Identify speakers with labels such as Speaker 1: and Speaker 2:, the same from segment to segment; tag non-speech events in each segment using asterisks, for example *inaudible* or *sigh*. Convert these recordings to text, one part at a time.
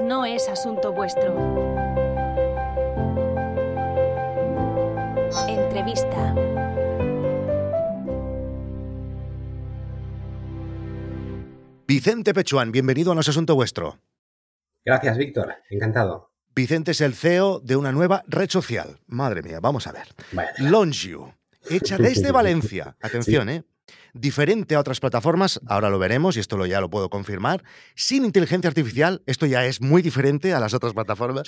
Speaker 1: no es asunto vuestro. Entrevista.
Speaker 2: Vicente Pechuán, bienvenido a No es Asunto Vuestro.
Speaker 3: Gracias, Víctor. Encantado.
Speaker 2: Vicente es el CEO de una nueva red social. Madre mía, vamos a ver. LaunchYou, hecha desde *laughs* Valencia. Atención, ¿eh? Diferente a otras plataformas, ahora lo veremos y esto lo ya lo puedo confirmar, sin inteligencia artificial, esto ya es muy diferente a las otras plataformas,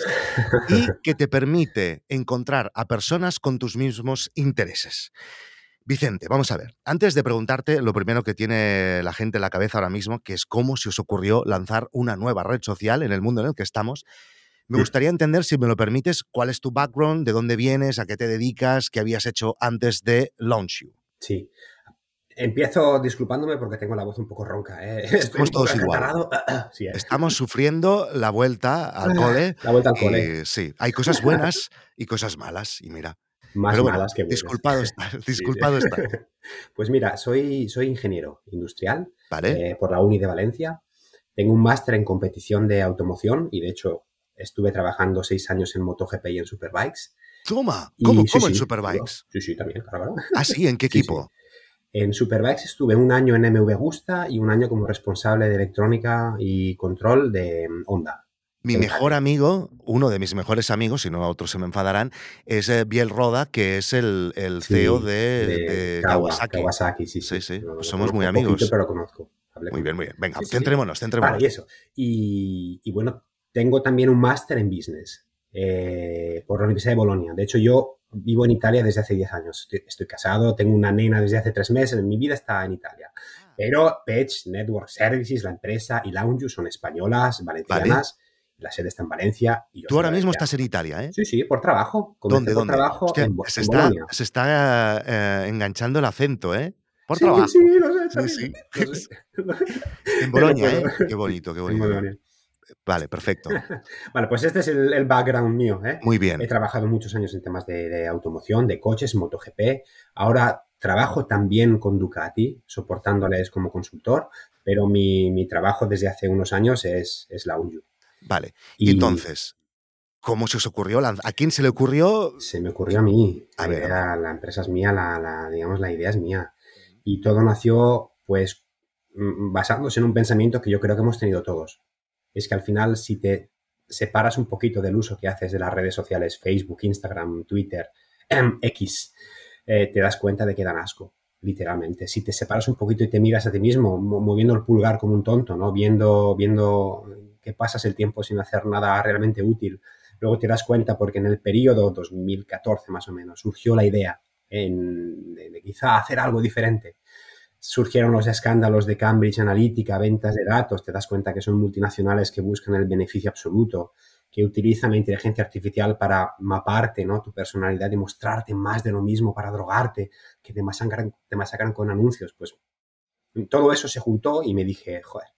Speaker 2: y *laughs* que te permite encontrar a personas con tus mismos intereses. Vicente, vamos a ver. Antes de preguntarte lo primero que tiene la gente en la cabeza ahora mismo, que es cómo se os ocurrió lanzar una nueva red social en el mundo en el que estamos, me gustaría entender, si me lo permites, cuál es tu background, de dónde vienes, a qué te dedicas, qué habías hecho antes de LaunchYou.
Speaker 3: Sí. Empiezo disculpándome porque tengo la voz un poco ronca. ¿eh?
Speaker 2: Estamos todos igual. *clears throat*
Speaker 3: Sí, eh.
Speaker 2: Estamos sufriendo la vuelta al cole.
Speaker 3: La vuelta al cole.
Speaker 2: y sí, hay cosas buenas y cosas malas. Y mira,
Speaker 3: Más
Speaker 2: pero bueno,
Speaker 3: malas que buenas.
Speaker 2: disculpado está, *laughs* disculpado
Speaker 3: sí.
Speaker 2: está. *laughs*
Speaker 3: Pues mira, soy, soy ingeniero industrial
Speaker 2: ¿Vale?
Speaker 3: eh, por la Uni de Valencia. Tengo un máster en competición de automoción y de hecho estuve trabajando seis años en MotoGP y en Superbikes.
Speaker 2: Toma, ¿cómo, cómo en Superbikes?
Speaker 3: Sí, sí, también, claro.
Speaker 2: Ah, sí, ¿en qué *laughs* equipo?
Speaker 3: En Superbikes estuve un año en MV Gusta y un año como responsable de electrónica y control de mm, Honda.
Speaker 2: Mi mejor amigo, uno de mis mejores amigos, si no otros se me enfadarán, es eh, Biel Roda, que es el, el
Speaker 3: Sí,
Speaker 2: CEO de, de
Speaker 3: Kawa-
Speaker 2: Kawasaki.
Speaker 3: Kawasaki, sí, sí.
Speaker 2: Sí, pues somos muy amigos.
Speaker 3: poquito, pero lo conozco. Hablé
Speaker 2: Muy bien, muy bien. Venga, centrémonos, centrémonos.
Speaker 3: Vale, y eso. Y, y bueno, tengo también un máster en business eh, por la Universidad de Bolonia. De hecho, yo vivo en Italia desde hace 10 años. Estoy, estoy casado, tengo una nena desde hace 3 meses. Mi vida está en Italia. Pero Page Network Services, la empresa, y Lounge son españolas, valencianas. La sede está en Valencia. Y yo
Speaker 2: Tú ahora mismo estás en Italia, ¿eh?
Speaker 3: Sí, sí, por trabajo.
Speaker 2: ¿Dónde,
Speaker 3: por
Speaker 2: dónde?
Speaker 3: trabajo
Speaker 2: Hostia,
Speaker 3: en,
Speaker 2: se,
Speaker 3: en
Speaker 2: está, se está eh, enganchando el acento, ¿eh? Por
Speaker 3: sí,
Speaker 2: trabajo.
Speaker 3: Sí, lo sé,
Speaker 2: Sí, sí. *laughs*
Speaker 3: lo sé. *laughs*
Speaker 2: En Bolonia, ¿eh? Qué bonito, qué
Speaker 3: En
Speaker 2: bonito.
Speaker 3: Bolonia.
Speaker 2: Vale, perfecto. *laughs*
Speaker 3: Vale, pues este es el, el background mío. ¿eh?
Speaker 2: Muy
Speaker 3: He
Speaker 2: bien.
Speaker 3: trabajado muchos años en temas de, de automoción, de coches, MotoGP. Ahora trabajo también con Ducati, soportándoles como consultor, pero mi, mi trabajo desde hace unos años es, es la UNJU.
Speaker 2: Vale. Y entonces, ¿cómo se os ocurrió? ¿A quién se le ocurrió?
Speaker 3: se me ocurrió a mí.
Speaker 2: A
Speaker 3: La,
Speaker 2: ver.
Speaker 3: idea- la empresa es mía, la, la- digamos, la idea es mía. Y todo nació, pues, mm, basándose en un pensamiento que yo creo que hemos tenido todos. Es que al final, si te separas un poquito del uso que haces de las redes sociales, Facebook, Instagram, Twitter, *clears throat* X, eh, te das cuenta de que dan asco, literalmente. Si te separas un poquito y te miras a ti mismo, mo- moviendo el pulgar como un tonto, ¿no? Viendo, viendo que pasas el tiempo sin hacer nada realmente útil, luego te das cuenta porque en el periodo 2014 más o menos surgió la idea en- de quizá hacer algo diferente. Surgieron los escándalos de Cambridge Analytica, ventas de datos, te das cuenta que son multinacionales que buscan el beneficio absoluto, que utilizan la inteligencia artificial para maparte ¿no? tu personalidad y mostrarte más de lo mismo, para drogarte, que te masacran, te masacran con anuncios. Pues todo eso se juntó y me dije, joder,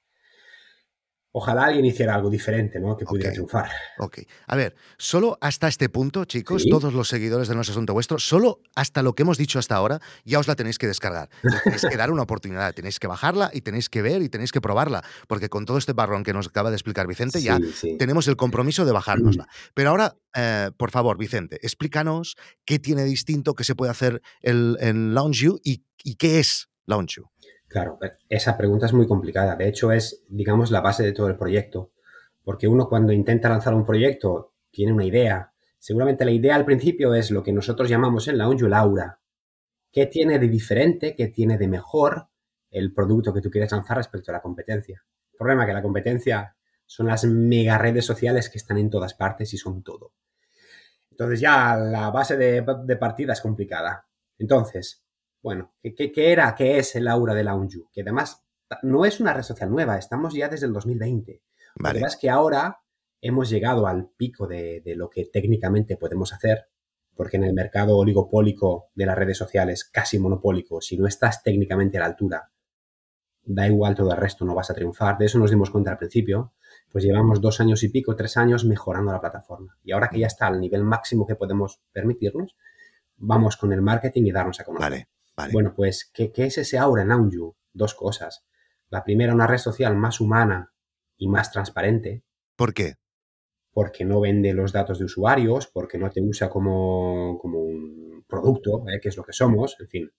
Speaker 3: ojalá alguien hiciera algo diferente, ¿no? Que pudiera triunfar.
Speaker 2: Ok. A ver, solo hasta este punto, chicos,
Speaker 3: Sí.
Speaker 2: todos los seguidores de No es Asunto Vuestro, solo hasta lo que hemos dicho hasta ahora, ya os la tenéis que descargar. Tenéis que dar una oportunidad, tenéis que bajarla y tenéis que ver y tenéis que probarla, porque con todo este barrón que nos acaba de explicar Vicente, ya
Speaker 3: Sí,
Speaker 2: tenemos el compromiso de bajárnosla. *clears throat* Pero ahora, eh, por favor, Vicente, explícanos qué tiene distinto, qué se puede hacer el, en LaunchYou y, y qué es LaunchYou.
Speaker 3: Claro, eh, esa pregunta es muy complicada. De hecho, es, digamos, la base de todo el proyecto. Porque uno cuando intenta lanzar un proyecto tiene una idea. Seguramente la idea al principio es lo que nosotros llamamos en la ONU el aura. ¿Qué tiene de diferente, qué tiene de mejor el producto que tú quieres lanzar respecto a la competencia? El problema es que la competencia son las mega redes sociales que están en todas partes y son todo. Entonces ya la base de partida es complicada. Entonces, bueno, ¿qué, qué, era, qué es el aura de Lounge? Que además no es una red social nueva, estamos ya desde el 2020. La
Speaker 2: Vale.
Speaker 3: verdad es que ahora hemos llegado al pico de, de, lo que técnicamente podemos hacer, porque en el mercado oligopólico de las redes sociales, casi monopólico, si no estás técnicamente a la altura, da igual todo el resto, no vas a triunfar. De eso nos dimos cuenta al principio. Pues llevamos dos años y pico, tres años mejorando la plataforma. Y ahora que ya está al nivel máximo que podemos permitirnos, vamos con el marketing y darnos a conocer.
Speaker 2: Vale, vale.
Speaker 3: Bueno, pues, ¿qué, ¿qué, es ese aura en Naunju? Dos cosas. La primera, una red social más humana y más transparente.
Speaker 2: ¿Por qué?
Speaker 3: Porque no vende los datos de usuarios, porque no te usa como, como un producto, ¿eh? que es lo que somos, en fin.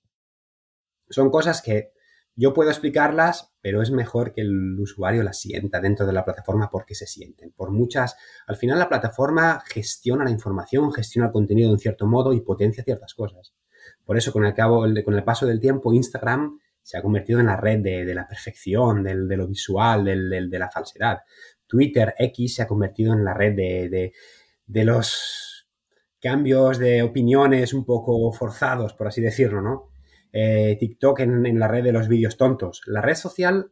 Speaker 3: Son cosas que yo puedo explicarlas, pero es mejor que el usuario las sienta dentro de la plataforma porque se sienten. Por muchas, al final la plataforma gestiona la información, gestiona el contenido de un cierto modo y potencia ciertas cosas. Por eso, con el, cabo, con el paso del tiempo, Instagram se ha convertido en la red de, la perfección, de lo visual, de la falsedad. Twitter X se ha convertido en la red de, los cambios de opiniones un poco forzados, por así decirlo, ¿no? Eh, TikTok en, la red de los vídeos tontos. La red social,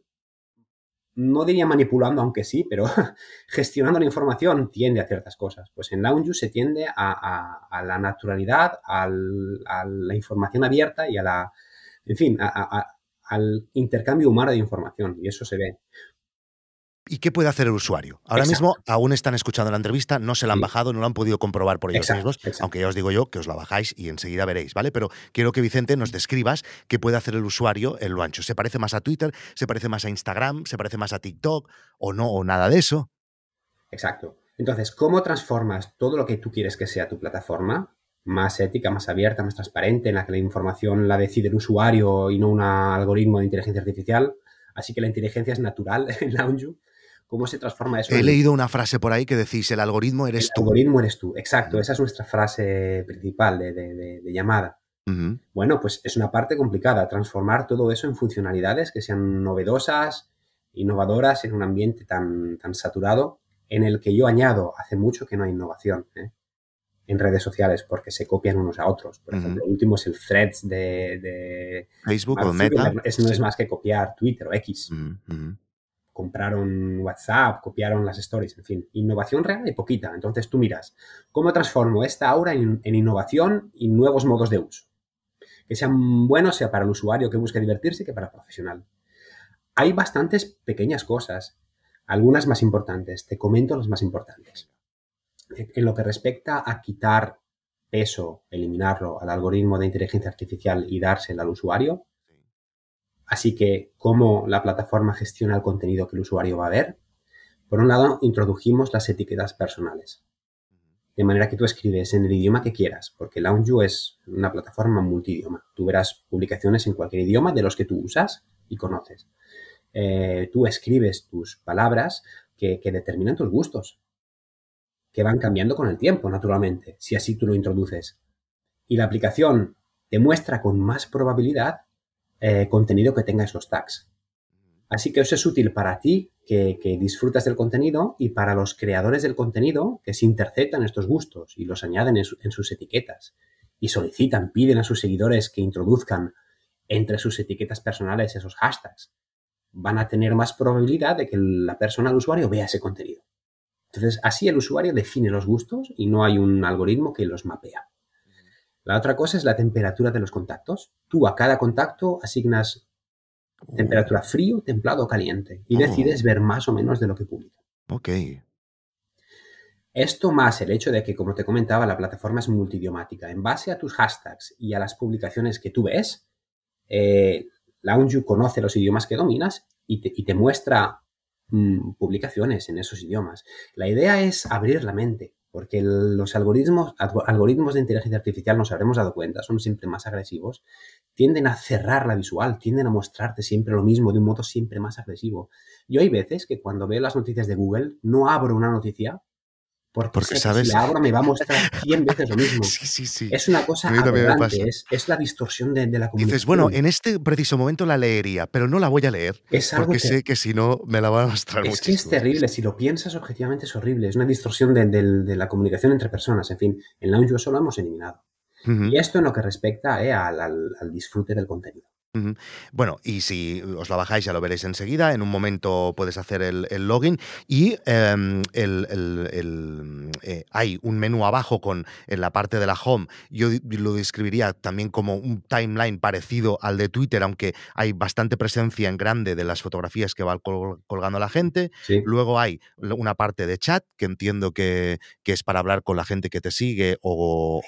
Speaker 3: no diría manipulando, aunque sí, pero *laughs* gestionando la información tiende a ciertas cosas. Pues en Lounge se tiende a, la naturalidad, a la información abierta y a la, en fin, al intercambio humano de información. Y eso se ve.
Speaker 2: ¿Y qué puede hacer el usuario? Ahora mismo aún están escuchando la entrevista, no se la han bajado, no lo han podido comprobar por ellos mismos, aunque ya os digo yo que os la bajáis y enseguida veréis, ¿vale? Pero quiero que Vicente nos describas qué puede hacer el usuario en lo ancho. ¿Se parece más a Twitter? ¿Se parece más a Instagram? ¿Se parece más a TikTok? ¿O no? ¿O nada de eso?
Speaker 3: Exacto. Entonces, ¿cómo transformas todo lo que tú quieres que sea tu plataforma más ética, más abierta, más transparente, en la que la información la decide el usuario y no un algoritmo de inteligencia artificial? Así que la inteligencia es natural *laughs* en Lounge ¿Cómo se transforma eso?
Speaker 2: He leído una frase por ahí que decís, el algoritmo eres tú.
Speaker 3: El algoritmo eres tú, exacto. Esa es nuestra frase principal de, llamada. Bueno, pues es una parte complicada, transformar todo eso en funcionalidades que sean novedosas, innovadoras en un ambiente tan, tan saturado en el que yo añado, hace mucho que no hay innovación ¿eh? en redes sociales porque se copian unos a otros. Por ejemplo, el último es el Threads de,
Speaker 2: Facebook o Meta.
Speaker 3: Es, no es más que copiar Twitter o X compraron WhatsApp, copiaron las stories, en fin, innovación real y poquita. Entonces tú miras, ¿cómo transformo esta aura en, innovación y nuevos modos de uso? Que sean buenos, sea para el usuario que busque divertirse que para el profesional. Hay bastantes pequeñas cosas, algunas más importantes. Te comento las más importantes. En lo que respecta a quitar peso, eliminarlo al algoritmo de inteligencia artificial y dárselo al usuario, Así que, ¿cómo la plataforma gestiona el contenido que el usuario va a ver? Por un lado, introdujimos las etiquetas personales. De manera que tú escribes en el idioma que quieras, porque Lounge es una plataforma multidioma. Tú verás publicaciones en cualquier idioma de los que tú usas y conoces. Eh, tú escribes tus palabras que determinan tus gustos, que van cambiando con el tiempo, naturalmente, si así tú lo introduces. Y la aplicación te muestra con más probabilidad eh, contenido que tenga esos tags. Así que eso es útil para ti que, disfrutas del contenido y para los creadores del contenido que se interceptan estos gustos y los añaden en, sus etiquetas y solicitan, piden a sus seguidores que introduzcan entre sus etiquetas personales esos hashtags. Van a tener más probabilidad de que la persona, el usuario, vea ese contenido. Entonces, así el usuario define los gustos y no hay un algoritmo que los mapea. La otra cosa es la temperatura de los contactos. Tú a cada contacto asignas temperatura frío, templado o caliente y oh. decides ver más o menos de lo que publica.
Speaker 2: Ok.
Speaker 3: Esto más el hecho de que, como te comentaba, la plataforma es multidiomática. En base a tus hashtags y a las publicaciones que tú ves, eh, conoce los idiomas que dominas y te, muestra mm, publicaciones en esos idiomas. La idea es abrir la mente porque los algoritmos, algoritmos de inteligencia artificial, nos habremos dado cuenta, son siempre más agresivos, tienden a cerrar la visual, tienden a mostrarte siempre lo mismo de un modo siempre más agresivo. Yo hay veces que cuando veo las noticias de Google, no abro una noticia porque,
Speaker 2: sabes.
Speaker 3: Si la abro me va a mostrar 100 veces lo mismo. *laughs*
Speaker 2: Sí, sí, sí.
Speaker 3: Es una cosa aberrante, es, es, la distorsión de, la comunicación.
Speaker 2: Dices, bueno, en este preciso momento la leería, pero no la voy a leer porque sé que si no me la van a mostrar
Speaker 3: Es que es terrible, si lo piensas objetivamente es horrible, es una distorsión de, la comunicación entre personas, en fin, en Launch eso lo hemos eliminado. Y esto en lo que respecta eh, al disfrute del contenido.
Speaker 2: Bueno, y si os la bajáis ya lo veréis enseguida, en un momento puedes hacer el, login y em, eh, hay un menú abajo con en la parte de la home, yo lo describiría también como un timeline parecido al de Twitter, aunque hay bastante presencia en grande de las fotografías que va colgando la gente. Luego hay una parte de chat, que entiendo que, es para hablar con la gente que te sigue o,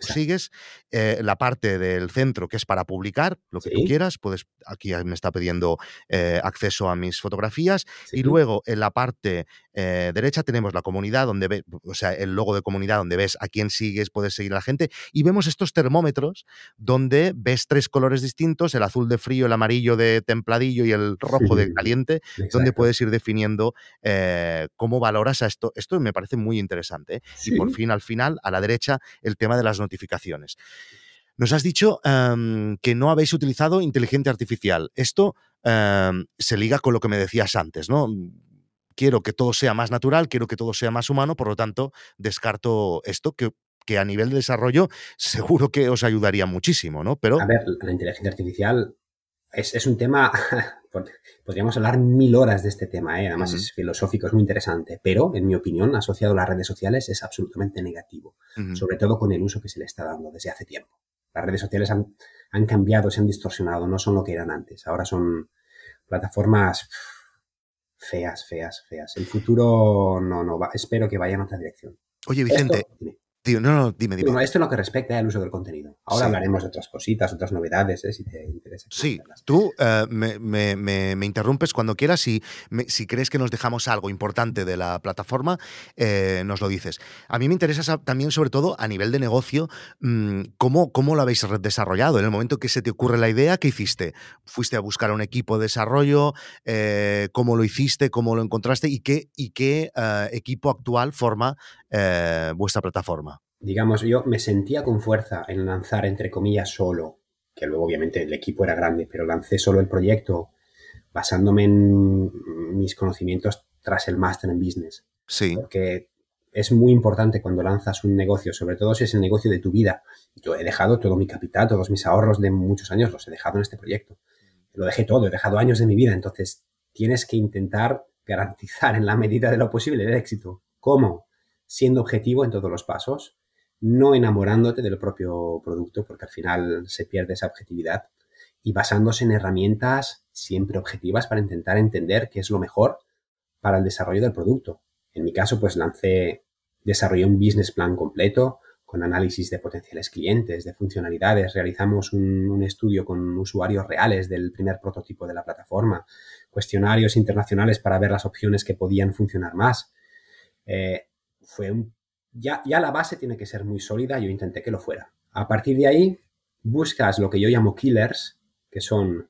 Speaker 2: sigues. Eh, la parte del centro, que es para publicar, lo que tú quieras. Puedes, aquí me está pidiendo eh, acceso a mis fotografías.
Speaker 3: Sí.
Speaker 2: Y luego en la parte eh, derecha tenemos la comunidad, donde ve, o sea, el logo de comunidad, donde ves a quién sigues, puedes seguir a la gente. Y vemos estos termómetros donde ves tres colores distintos: el azul de frío, el amarillo de templadillo y el rojo de caliente, donde puedes ir definiendo eh, cómo valoras a esto. Esto me parece muy interesante. Y por fin, al final, a la derecha, el tema de las notificaciones. Nos has dicho em, que no habéis utilizado inteligencia artificial. Esto em, se liga con lo que me decías antes, ¿no? Quiero que todo sea más natural, quiero que todo sea más humano, por lo tanto, descarto esto que, que a nivel de desarrollo *laughs* seguro que os ayudaría muchísimo, ¿no? Pero
Speaker 3: A ver, la inteligencia artificial es, es un tema, *laughs* pod- podríamos hablar mil horas de este tema, ¿eh? además es filosófico, es muy interesante, pero en mi opinión, asociado a las redes sociales es absolutamente negativo, sobre todo con el uso que se le está dando desde hace tiempo. Las redes sociales han, han cambiado, se han distorsionado, no son lo que eran antes, ahora son plataformas feas, feas, feas. El futuro no, no va, espero que vaya en otra dirección.
Speaker 2: Oye, Vicente,
Speaker 3: Esto-.
Speaker 2: Tío, no, no, dime, dime.
Speaker 3: Bueno, esto es lo que respecta al uso del contenido. Ahora
Speaker 2: Sí.
Speaker 3: hablaremos de otras cositas, otras novedades, ¿eh? si te interesa.
Speaker 2: Sí, tú eh, me, me- me- me interrumpes cuando quieras y si crees que nos dejamos algo importante de la plataforma, eh, nos lo dices. A mí me interesa sa- también, sobre todo, a nivel de negocio, mm, ¿cómo, cómo lo habéis desarrollado. En el momento que se te ocurre la idea, ¿qué hiciste? ¿Fuiste a buscar a un equipo de desarrollo? Eh, ¿Cómo lo hiciste? ¿Cómo lo encontraste? ¿Y qué, y qué equipo actual forma eh, vuestra plataforma?
Speaker 3: Digamos, yo me sentía con fuerza en lanzar, entre comillas, solo, que luego obviamente el equipo era grande, pero lancé solo el proyecto basándome en mis conocimientos tras el máster en business.
Speaker 2: Sí,
Speaker 3: Porque es muy importante cuando lanzas un negocio, sobre todo si es el negocio de tu vida. Yo he dejado todo mi capital, todos mis ahorros de muchos años, los he dejado en este proyecto. Lo dejé todo, he dejado años de mi vida. Entonces, tienes que intentar garantizar en la medida de lo posible el éxito. ¿Cómo? Siendo objetivo en todos los pasos, no enamorándote del propio producto, porque al final se pierde esa objetividad, y basándose en herramientas siempre objetivas para intentar entender qué es lo mejor para el desarrollo del producto. En mi caso, pues lancé, desarrollé un business plan completo con análisis de potenciales clientes, de funcionalidades. Realizamos un, estudio con usuarios reales del primer prototipo de la plataforma, cuestionarios internacionales para ver las opciones que podían funcionar más. Eh, fue un, ya, ya la base tiene que ser muy sólida, yo intenté que lo fuera. A partir de ahí, buscas lo que yo llamo killers, que son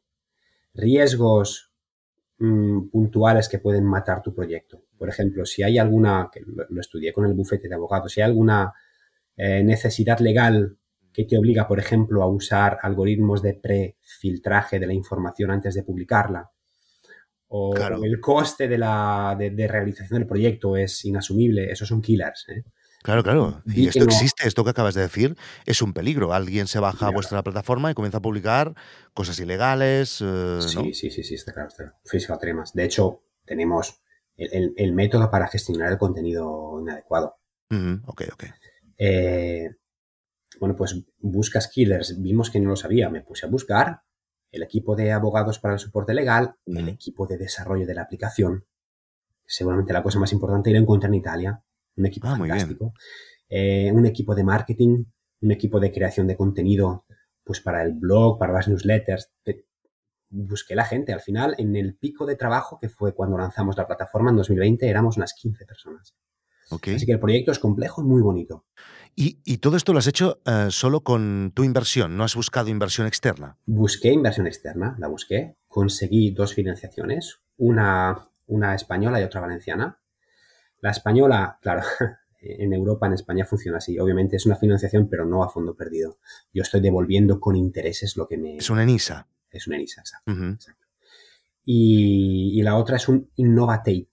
Speaker 3: riesgos mm, puntuales que pueden matar tu proyecto. Por ejemplo, si hay alguna, que lo, estudié con el bufete de abogados, si hay alguna eh, necesidad legal que te obliga, por ejemplo, a usar algoritmos de prefiltraje de la información antes de publicarla, o,
Speaker 2: Claro.
Speaker 3: o el coste de, la, de, de realización del proyecto es inasumible, esos son killers. ¿eh?
Speaker 2: Claro, claro. Y esto
Speaker 3: no-
Speaker 2: existe, esto que acabas de decir, es un peligro. Alguien se baja a
Speaker 3: Claro.
Speaker 2: vuestra plataforma y comienza a publicar cosas ilegales, eh, ¿no?
Speaker 3: Sí, sí, sí, sí, está claro, está claro. Tremas. De hecho, tenemos el, el- el método para gestionar el contenido inadecuado.
Speaker 2: Ok, ok.
Speaker 3: Eh, bueno, pues buscas killers. Vimos que no lo sabía. Me puse a buscar el equipo de abogados para el soporte legal, el equipo de desarrollo de la aplicación. Seguramente la cosa más importante y lo encontré en Italia. Un equipo
Speaker 2: Ah,
Speaker 3: fantástico. Eh, un equipo de marketing, un equipo de creación de contenido, pues para el blog, para las newsletters. Te- Busqué la gente. Al final, en el pico de trabajo, que fue cuando lanzamos la plataforma en 2020, éramos unas 15 personas. Así que el proyecto es complejo y muy bonito.
Speaker 2: Y, y todo esto lo has hecho eh, solo con tu inversión, no has buscado inversión externa.
Speaker 3: Busqué inversión externa, la busqué, conseguí dos financiaciones, una, una española y otra valenciana. La española, claro, *laughs* en Europa, en España funciona así. Obviamente es una financiación, pero no a fondo perdido. Yo estoy devolviendo con intereses lo que me...
Speaker 2: Es una ENISA.
Speaker 3: Es una ENISA, exacto.
Speaker 2: Ujú.
Speaker 3: exacto. Y, y la otra es un Innovatake.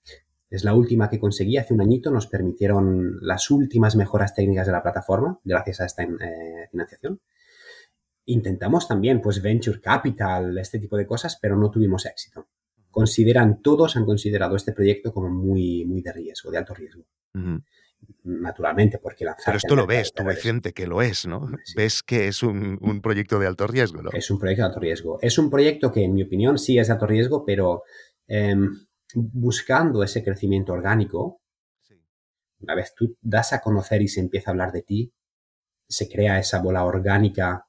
Speaker 3: Es la última que conseguí hace un añito. Nos permitieron las últimas mejoras técnicas de la plataforma gracias a esta eh, financiación. Intentamos también, pues, venture capital, este tipo de cosas, pero no tuvimos éxito. Consideran, todos han considerado este proyecto como muy, muy de riesgo, de alto riesgo. Naturalmente, porque lanzar.
Speaker 2: Pero esto lo ves, tú, Vicente, que lo es, ¿no?
Speaker 3: Sí.
Speaker 2: Ves que es un, un proyecto de alto riesgo, ¿no?
Speaker 3: Es un proyecto de alto riesgo. Es un proyecto que, en mi opinión, sí es de alto riesgo, pero eh, buscando ese crecimiento orgánico,
Speaker 2: Sí.
Speaker 3: una vez tú das a conocer y se empieza a hablar de ti, se crea esa bola orgánica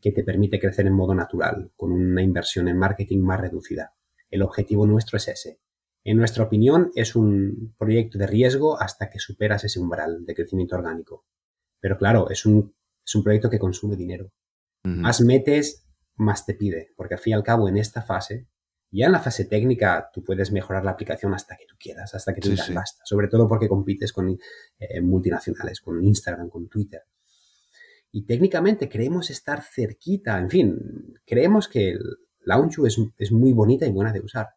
Speaker 3: que te permite crecer en modo natural, con una inversión en marketing más reducida. El objetivo nuestro es ese. En nuestra opinión, es un proyecto de riesgo hasta que superas ese umbral de crecimiento orgánico. Pero claro, es un, es un proyecto que consume dinero. Más metes, más te pide, porque al fin y al cabo en esta fase, ya en la fase técnica, tú puedes mejorar la aplicación hasta que tú quieras, hasta que tú sí, basta. Sobre todo porque compites con eh, multinacionales, con Instagram, con Twitter. Y técnicamente creemos estar cerquita, en fin, creemos que el Launchu es, es muy bonita y buena de usar,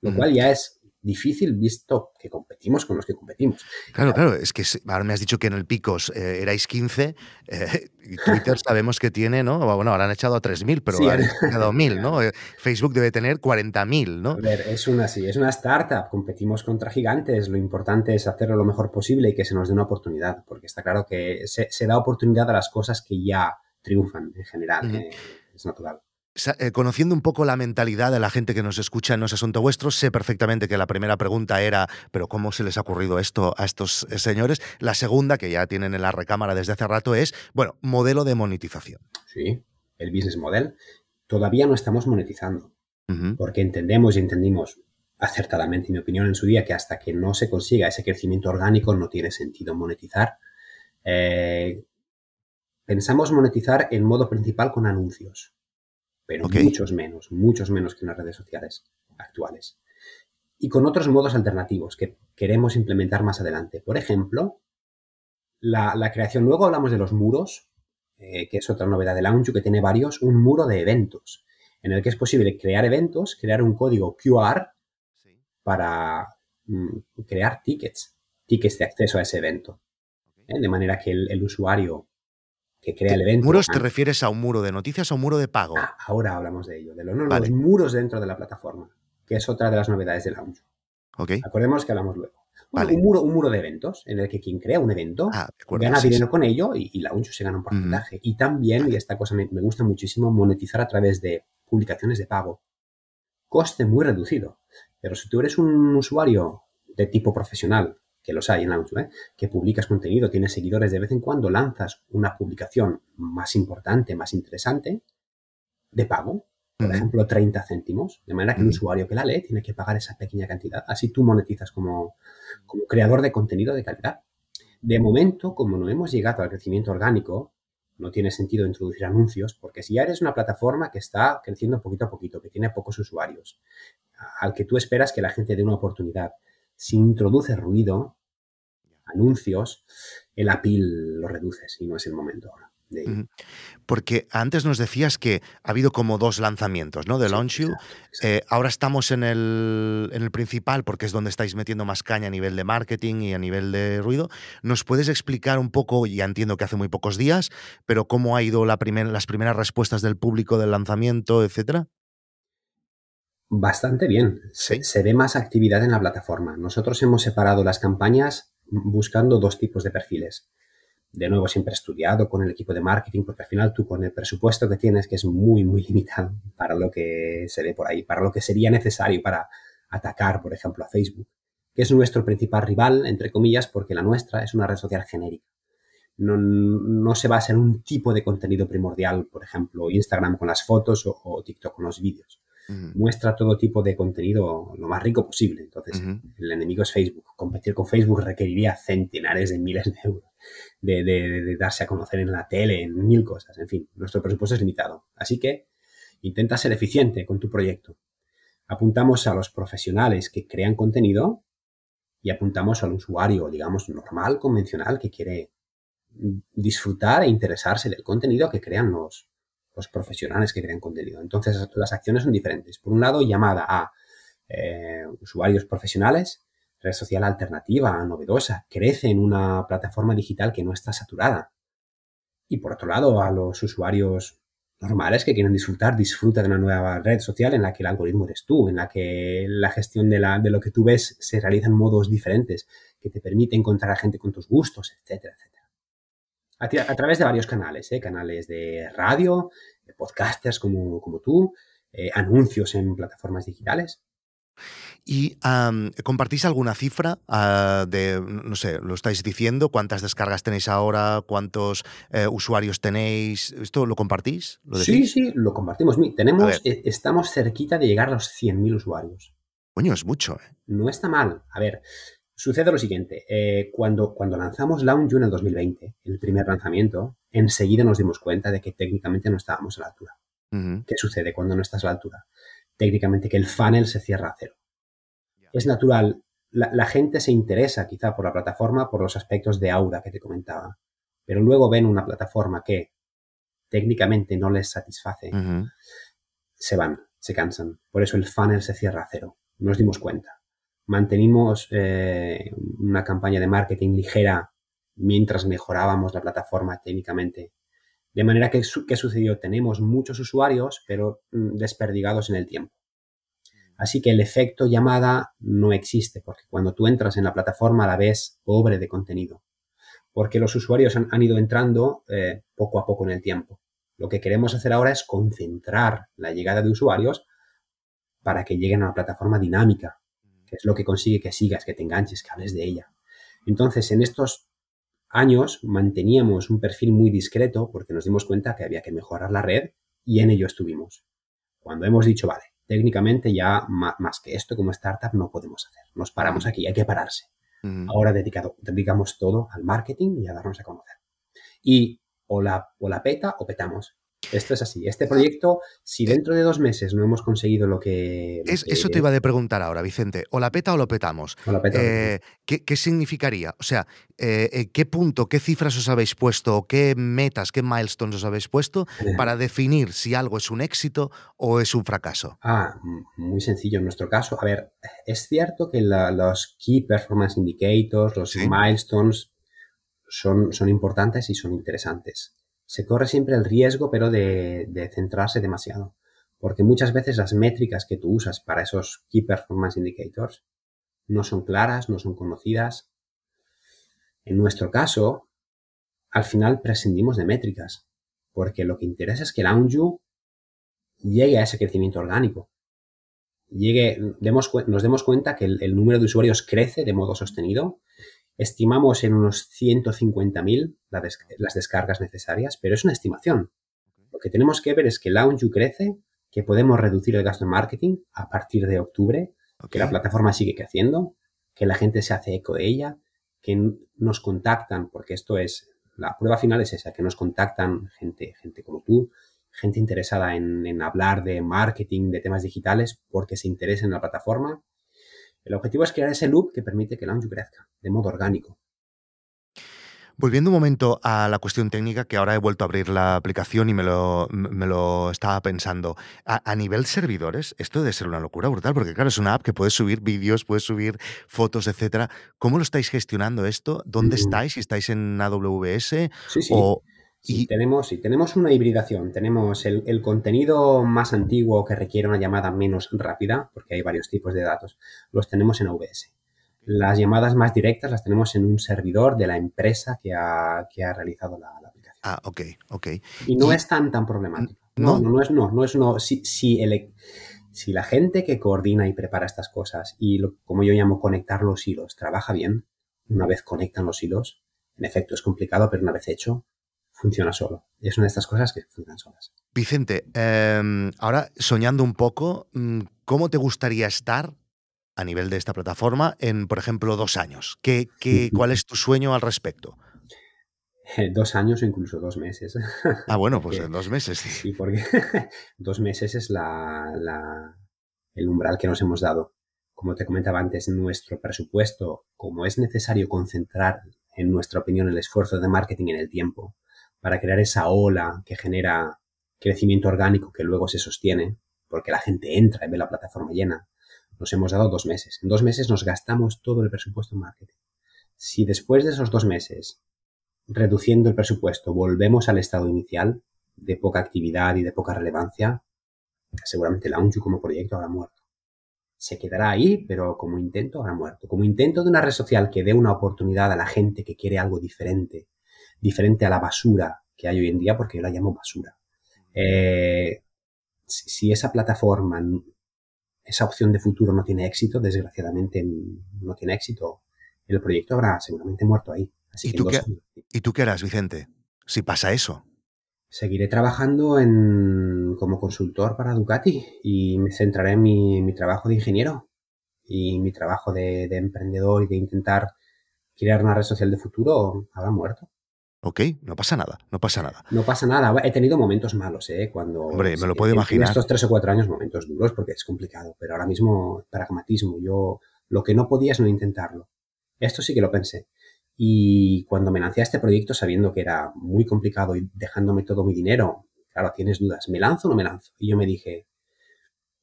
Speaker 3: lo cual ya es difícil visto que competimos con los que competimos.
Speaker 2: Claro, claro, es que ahora me has dicho que en el Picos eh, erais 15, eh, Twitter *laughs* sabemos que tiene, ¿no? Bueno, ahora han echado a 3.000, pero sí, han echado 1.000, ¿no? Eh, Facebook debe tener 40.000, ¿no?
Speaker 3: A ver, es una, sí, es una startup, competimos contra gigantes, lo importante es hacerlo lo mejor posible y que se nos dé una oportunidad, porque está claro que se, se da oportunidad a las cosas que ya triunfan en general, uh -huh. eh, es natural.
Speaker 2: Eh, conociendo un poco la mentalidad de la gente que nos escucha en No es Asunto Vuestro, sé perfectamente que la primera pregunta era, pero ¿cómo se les ha ocurrido esto a estos eh, señores? La segunda, que ya tienen en la recámara desde hace rato, es, bueno, modelo de monetización.
Speaker 3: Sí, el business model. Todavía no estamos monetizando, uh -huh. porque entendemos y entendimos acertadamente, en mi opinión, en su día, que hasta que no se consiga ese crecimiento orgánico no tiene sentido monetizar. Eh, pensamos monetizar en modo principal con anuncios pero okay. muchos menos, muchos menos que en las redes sociales actuales. Y con otros modos alternativos que queremos implementar más adelante. Por ejemplo, la, la creación, luego hablamos de los muros, eh, que es otra novedad de Launch, que tiene varios, un muro de eventos, en el que es posible crear eventos, crear un código QR sí. para mm, crear tickets, tickets de acceso a ese evento. ¿eh? De manera que el, el usuario que crea el evento.
Speaker 2: ¿Muros te refieres a un muro de noticias o un muro de pago?
Speaker 3: Ah, ahora hablamos de ello, de los, vale. muros dentro de la plataforma, que es otra de las novedades de Launch.
Speaker 2: Okay.
Speaker 3: Acordemos que hablamos luego. Bueno, vale. un, muro, un muro de eventos en el que quien crea un evento ah, acuerdo, gana sí, dinero sí. con ello y, y Launch se gana un porcentaje. Mm. Y también, y esta cosa me, me gusta muchísimo, monetizar a través de publicaciones de pago. Coste muy reducido. Pero si tú eres un usuario de tipo profesional que los hay en Launch, ¿eh? que publicas contenido, tienes seguidores, de vez en cuando lanzas una publicación más importante, más interesante, de pago, por uh -huh. ejemplo, 30 céntimos, de manera que uh -huh. el usuario que la lee tiene que pagar esa pequeña cantidad. Así tú monetizas como, como creador de contenido de calidad. De momento, como no hemos llegado al crecimiento orgánico, no tiene sentido introducir anuncios, porque si ya eres una plataforma que está creciendo poquito a poquito, que tiene pocos usuarios, al que tú esperas que la gente dé una oportunidad, si introduces ruido, anuncios, el APIL lo reduces y no es el momento ahora. De.
Speaker 2: Porque antes nos decías que ha habido como dos lanzamientos, ¿no? De sí, Launch You. Eh, ahora estamos en el, en el, principal porque es donde estáis metiendo más caña a nivel de marketing y a nivel de ruido. ¿Nos puedes explicar un poco, ya entiendo que hace muy pocos días, pero cómo ha ido la primer, las primeras respuestas del público del lanzamiento, etcétera?
Speaker 3: Bastante bien. ¿Sí? Se, se ve más actividad en la plataforma. Nosotros hemos separado las campañas buscando dos tipos de perfiles. De nuevo, siempre estudiado con el equipo de marketing, porque al final tú con el presupuesto que tienes, que es muy, muy limitado para lo que se ve por ahí, para lo que sería necesario para atacar, por ejemplo, a Facebook, que es nuestro principal rival, entre comillas, porque la nuestra es una red social genérica. No, no se basa en un tipo de contenido primordial, por ejemplo, Instagram con las fotos o, o TikTok con los vídeos uh -huh. muestra todo tipo de contenido lo más rico posible. Entonces, uh -huh. el enemigo es Facebook. Competir con Facebook requeriría centenares de miles de euros de, de, de, darse a conocer en la tele, en mil cosas. En fin, nuestro presupuesto es limitado. Así que intenta ser eficiente con tu proyecto. Apuntamos a los profesionales que crean contenido y apuntamos al usuario, digamos, normal, convencional, que quiere disfrutar e interesarse del contenido que crean los, profesionales que crean contenido. Entonces, las acciones son diferentes. Por un lado, llamada a eh, usuarios profesionales, red social alternativa, novedosa, crece en una plataforma digital que no está saturada. Y por otro lado, a los usuarios normales que quieren disfrutar, disfruta de una nueva red social en la que el algoritmo eres tú, en la que la gestión de, la, de lo que tú ves se realiza en modos diferentes, que te permite encontrar a gente con tus gustos, etcétera, etcétera a, a, través de varios canales, ¿eh? canales de radio, de podcasters como, como tú, eh, anuncios en plataformas digitales.
Speaker 2: ¿Y compartís alguna cifra ah, de, no sé, lo estáis diciendo, cuántas descargas tenéis ahora, cuántos eh, usuarios tenéis? ¿Esto lo compartís?
Speaker 3: sí, sí, lo compartimos. Tenemos, eh, estamos cerquita de llegar a los 100.000 usuarios.
Speaker 2: Coño, es mucho. ¿eh?
Speaker 3: No está mal. A ver, sucede lo siguiente. cuando, cuando lanzamos Launch en el 2020, el primer lanzamiento, enseguida nos dimos cuenta de que técnicamente no estábamos a la altura. ¿Qué sucede cuando no estás a la altura? Técnicamente que el funnel se cierra a cero es natural. La, gente se interesa quizá por la plataforma por los aspectos de aura que te comentaba, pero luego ven una plataforma que técnicamente no les satisface, se van, se cansan. Por eso el funnel se cierra a cero. Nos dimos cuenta. Mantenimos eh, una campaña de marketing ligera mientras mejorábamos la plataforma técnicamente. De manera que, ¿qué sucedió? Tenemos muchos usuarios, pero mm, desperdigados en el tiempo. Así que el efecto llamada no existe, porque cuando tú entras en la plataforma la ves pobre de contenido, porque los usuarios han, ido entrando eh, poco a poco en el tiempo. Lo que queremos hacer ahora es concentrar la llegada de usuarios para que lleguen a la plataforma dinámica, que es lo que consigue que sigas, que te enganches, que hables de ella. Entonces, en estos años manteníamos un perfil muy discreto porque nos dimos cuenta que había que mejorar la red y en ello estuvimos. Cuando hemos dicho, vale, técnicamente ya más que esto como startup no podemos hacer. Nos paramos aquí, hay que pararse. Ahora dedicado, dedicamos todo al marketing y a darnos a conocer. Y o la, o la peta o petamos. Esto es así. Este proyecto, si dentro de dos meses no hemos conseguido lo que...
Speaker 2: es, Eso te iba a preguntar ahora, Vicente. ¿O la peta o lo petamos? Eh, ¿qué, significaría? O sea, eh, ¿qué punto, qué cifras os habéis puesto, qué metas, qué milestones os habéis puesto *laughs* para definir si algo es un éxito o es un fracaso?
Speaker 3: Ah, muy sencillo en nuestro caso. A ver, es cierto que los Key Performance Indicators, los milestones, son, son importantes y son interesantes se corre siempre el riesgo, pero de, centrarse demasiado. Porque muchas veces las métricas que tú usas para esos Key Performance Indicators no son claras, no son conocidas. En nuestro caso, al final prescindimos de métricas, porque lo que interesa es que el Launju llegue a ese crecimiento orgánico. Llegue, nos demos cuenta que el, número de usuarios crece de modo sostenido Estimamos en unos 150.000 las descargas necesarias, pero es una estimación. Lo que tenemos que ver es que Launchu crece, que podemos reducir el gasto en marketing a partir de octubre, que la plataforma sigue creciendo, que la gente se hace eco de ella, que nos contactan, porque esto es, la prueba final es esa, que nos contactan gente, gente como tú, gente interesada en, en hablar de marketing, de temas digitales, porque se interesa en la plataforma el objetivo es crear ese loop que permite que Launch crezca de modo orgánico.
Speaker 2: Volviendo un momento a la cuestión técnica, que ahora he vuelto a abrir la aplicación y me lo, me lo estaba pensando. A, nivel servidores, esto debe ser una locura brutal, porque claro, es una app que puedes subir vídeos, puedes subir fotos, etcétera. ¿Cómo lo estáis gestionando esto? ¿Dónde mm. estáis? ¿Si estáis en AWS?
Speaker 3: Sí, sí. Sí, tenemos, tenemos una hibridación. Tenemos el, contenido más antiguo que requiere una llamada menos rápida, porque hay varios tipos de datos, los tenemos en AWS. Las llamadas más directas las tenemos en un servidor de la empresa que ha, realizado la, aplicación.
Speaker 2: Ah, ok, ok.
Speaker 3: Y no es tan, tan problemático. No, no, es no, no es no. Si, si, si la gente que coordina y prepara estas cosas y como yo llamo conectar los hilos trabaja bien, una vez conectan los hilos, en efecto es complicado, pero una vez hecho, funciona solo. Es una de estas cosas que funcionan solas.
Speaker 2: Vicente, em, ahora soñando un poco, mm, ¿cómo te gustaría estar a nivel de esta plataforma en, por ejemplo, dos años? ¿Qué, qué, *laughs* cuál es tu sueño al respecto?
Speaker 3: Dos años o incluso dos meses.
Speaker 2: Ah, bueno, pues *laughs* en dos meses.
Speaker 3: Sí, porque *laughs* dos meses es la, el umbral que nos hemos dado. Como te comentaba antes, nuestro presupuesto, como es necesario concentrar, en nuestra opinión, el esfuerzo de marketing en el tiempo, para crear esa ola que genera crecimiento orgánico que luego se sostiene, porque la gente entra y ve la plataforma llena, nos hemos dado dos meses. En dos meses nos gastamos todo el presupuesto en marketing. Si después de esos dos meses, reduciendo el presupuesto, volvemos al estado inicial de poca actividad y de poca relevancia, seguramente la UNJU como proyecto habrá muerto. Se quedará ahí, pero como intento habrá muerto. Como intento de una red social que dé una oportunidad a la gente que quiere algo diferente, diferente a la basura que hay hoy en día, porque yo la llamo basura. Eh, si esa plataforma esa opción de futuro no tiene éxito, desgraciadamente no tiene éxito, el proyecto habrá seguramente muerto ahí.
Speaker 2: ¿Y, tú qué, ¿Y tú qué harás, Vicente? Si pasa eso.
Speaker 3: Seguiré trabajando en, como consultor para Ducati y me centraré en mi, trabajo de ingeniero y mi trabajo de, emprendedor y de intentar crear una red social de futuro habrá muerto.
Speaker 2: Ok, no pasa nada, no pasa nada.
Speaker 3: No pasa nada. He tenido momentos malos, ¿eh? Cuando.
Speaker 2: Hombre, me lo puedo imaginar.
Speaker 3: Estos tres o cuatro años, momentos duros, porque es complicado. Pero ahora mismo, pragmatismo. Yo lo que no podía es no intentarlo. Esto sí que lo pensé. Y cuando me lancé a este proyecto sabiendo que era muy complicado y dejándome todo mi dinero, claro, tienes dudas, ¿me lanzo o no me lanzo? Y yo me dije,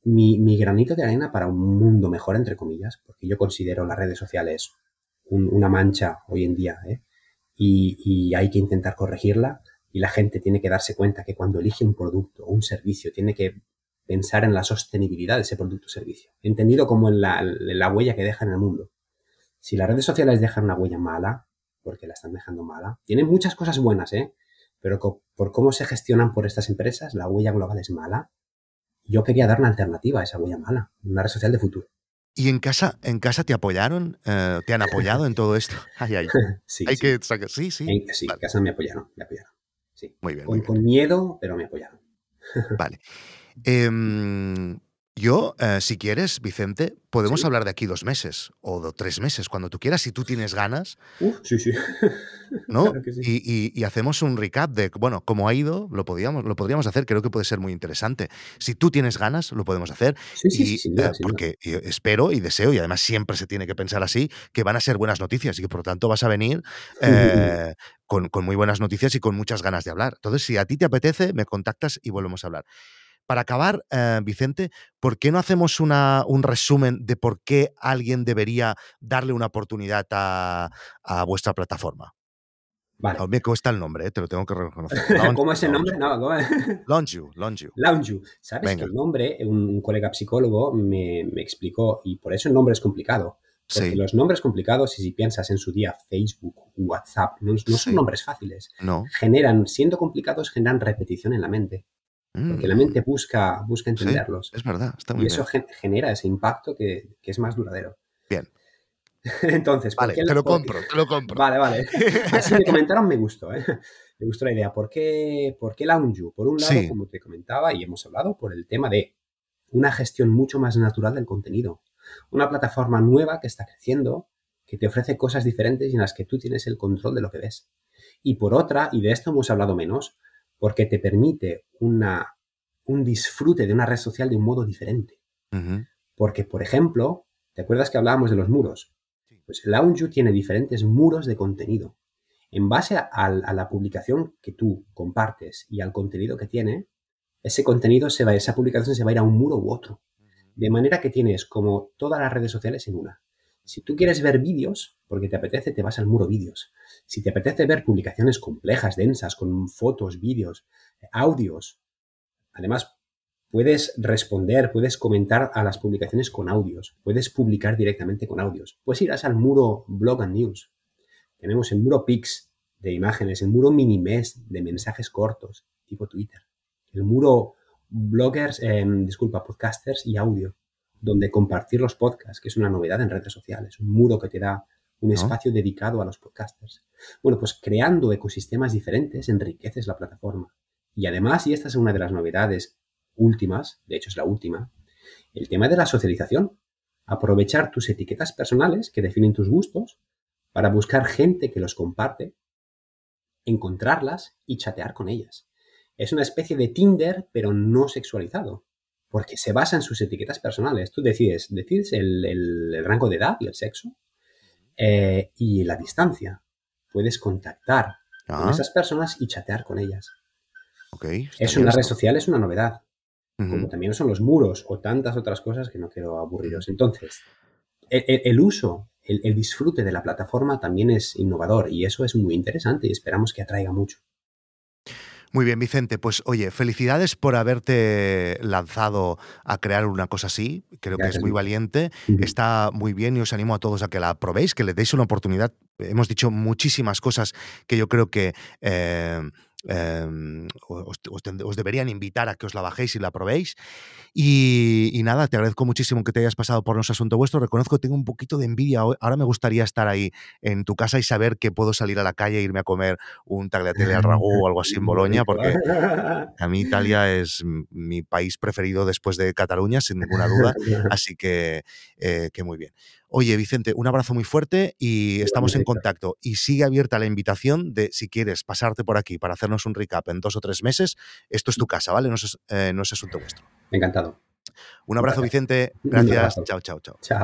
Speaker 3: mi, granito de arena para un mundo mejor, entre comillas, porque yo considero las redes sociales una mancha hoy en día, ¿eh? Y, y hay que intentar corregirla y la gente tiene que darse cuenta que cuando elige un producto o un servicio tiene que pensar en la sostenibilidad de ese producto o servicio, entendido como en la, en la huella que deja en el mundo. Si las redes sociales dejan una huella mala, porque la están dejando mala, tienen muchas cosas buenas, ¿eh? Pero por cómo se gestionan por estas empresas, la huella global es mala. Yo quería dar una alternativa a esa huella mala, una red social de futuro.
Speaker 2: ¿Y en casa, en casa te apoyaron? Eh, ¿Te han apoyado en todo esto? *laughs* Ay, ay. *laughs*
Speaker 3: sí,
Speaker 2: Hay
Speaker 3: sí.
Speaker 2: que Sí, sí.
Speaker 3: En, sí, en casa me apoyaron, me apoyaron. Sí.
Speaker 2: Muy bien.
Speaker 3: Con,
Speaker 2: muy bien.
Speaker 3: con miedo, pero me apoyaron. *laughs*
Speaker 2: Vale. Em, yo, eh, si quieres, Vicente, podemos
Speaker 3: Sí.
Speaker 2: hablar de aquí dos meses o de tres meses, cuando tú quieras, si tú tienes ganas,
Speaker 3: Uf, sí, sí. *laughs*
Speaker 2: ¿no?
Speaker 3: Claro que sí.
Speaker 2: Y, y- y hacemos un recap de, bueno, cómo ha ido, lo, podíamos, lo podríamos hacer, creo que puede ser muy interesante. Si tú tienes ganas, lo podemos hacer.
Speaker 3: Sí, sí,
Speaker 2: y,
Speaker 3: sí,
Speaker 2: eh, porque yo espero y deseo, y además siempre se tiene que pensar así, que van a ser buenas noticias y que por lo tanto vas a venir *laughs* eh, con, con muy buenas noticias y con muchas ganas de hablar. Entonces, si a ti te apetece, me contactas y volvemos a hablar. Para acabar, eh, Vicente, ¿por qué no hacemos una, un resumen de por qué alguien debería darle una oportunidad a, a vuestra plataforma?
Speaker 3: Vale.
Speaker 2: Aún me cuesta el nombre, eh, te lo tengo que reconocer. *laughs*
Speaker 3: ¿Cómo es el nombre? No, ¿cómo? *laughs*
Speaker 2: Lonju, Lonju.
Speaker 3: Lounge. ¿Sabes
Speaker 2: Venga.
Speaker 3: que el nombre, un, un colega psicólogo me, me explicó, y por eso el nombre es complicado. Porque
Speaker 2: Sí,
Speaker 3: los nombres complicados, y si piensas en su día Facebook, WhatsApp, no, no son
Speaker 2: Sí.
Speaker 3: nombres fáciles.
Speaker 2: no.
Speaker 3: Generan, siendo complicados, generan repetición en la mente. Porque la
Speaker 2: Mm,
Speaker 3: mente busca, busca
Speaker 2: Sí,
Speaker 3: entenderlos.
Speaker 2: es verdad, está muy
Speaker 3: Y eso
Speaker 2: bien.
Speaker 3: genera ese impacto que, que es más duradero.
Speaker 2: Bien. *laughs*
Speaker 3: Entonces, ¿por
Speaker 2: Vale,
Speaker 3: qué
Speaker 2: te
Speaker 3: la-
Speaker 2: lo compro, te lo compro.
Speaker 3: Vale, vale. *laughs* Así me comentaron, me gustó, ¿eh? Me gustó la idea. ¿Por qué, por qué Lounge? Por un lado,
Speaker 2: Sí.
Speaker 3: como te comentaba y hemos hablado, por el tema de una gestión mucho más natural del contenido. Una plataforma nueva que está creciendo, que te ofrece cosas diferentes y en las que tú tienes el control de lo que ves. Y por otra, y de esto hemos hablado menos, porque te permite una, un disfrute de una red social de un modo diferente. Porque, por ejemplo, ¿te acuerdas que hablábamos de los muros? Pues Lounge tiene diferentes muros de contenido. En base a, a la publicación que tú compartes y al contenido que tiene, ese contenido se va, esa publicación se va a ir a un muro u otro. De manera que tienes como todas las redes sociales en una. Si tú quieres ver vídeos, porque te apetece, te vas al muro vídeos. Si te apetece ver publicaciones complejas, densas, con fotos, vídeos, audios, además puedes responder, puedes comentar a las publicaciones con audios, puedes publicar directamente con audios. Pues irás al muro Blog and News. Tenemos el muro Pix de imágenes, el muro Minimes de mensajes cortos, tipo Twitter. El muro bloggers, eh, disculpa, podcasters y audio, donde compartir los podcasts, que es una novedad en redes sociales, un muro que te da un
Speaker 2: ¿No?
Speaker 3: espacio dedicado a los podcasters. Bueno, pues creando ecosistemas diferentes enriqueces la plataforma. Y además, y esta es una de las novedades últimas, de hecho es la última, el tema de la socialización. Aprovechar tus etiquetas personales que definen tus gustos para buscar gente que los comparte, encontrarlas y chatear con ellas. Es una especie de Tinder, pero no sexualizado, porque se basa en sus etiquetas personales. Tú decides, decides el, el- el rango de edad y el sexo eh, y la distancia. Puedes contactar con
Speaker 2: Ah,
Speaker 3: esas personas y chatear con ellas.
Speaker 2: ok. está
Speaker 3: Eso
Speaker 2: bien
Speaker 3: en la red social es una novedad, como también son los muros o tantas otras cosas que no quiero aburriros. Entonces, el, uso, el disfrute de la plataforma también es innovador y eso es muy interesante y esperamos que atraiga mucho.
Speaker 2: Muy bien, Vicente. Pues oye, felicidades por haberte lanzado a crear una cosa así. Creo que es muy valiente. Está muy bien y os animo a todos a que la probéis, que le deis una oportunidad. Hemos dicho muchísimas cosas que yo creo que eh, em, os, os, deberían invitar a que os la bajéis y la probéis. Y, nada, te agradezco muchísimo que te hayas pasado por nuestro asunto vuestro. Reconozco que tengo un poquito de envidia. Ahora me gustaría estar ahí en tu casa y saber que puedo salir a la calle e irme a comer un tagliatelle al *laughs* ragú o algo así en Bolonia, porque a mí Italia es mi país preferido después de Cataluña, sin ninguna duda. *laughs* Así que, eh, que muy bien. Oye, Vicente, un abrazo muy fuerte y estamos en contacto. Y sigue abierta la invitación de si quieres pasarte por aquí para hacernos un recap en dos o tres meses, esto es tu casa, ¿vale? No es, eh, no es asunto vuestro.
Speaker 3: Encantado.
Speaker 2: Un abrazo, Vicente. Gracias. Chao, chao, chao.
Speaker 3: Chao.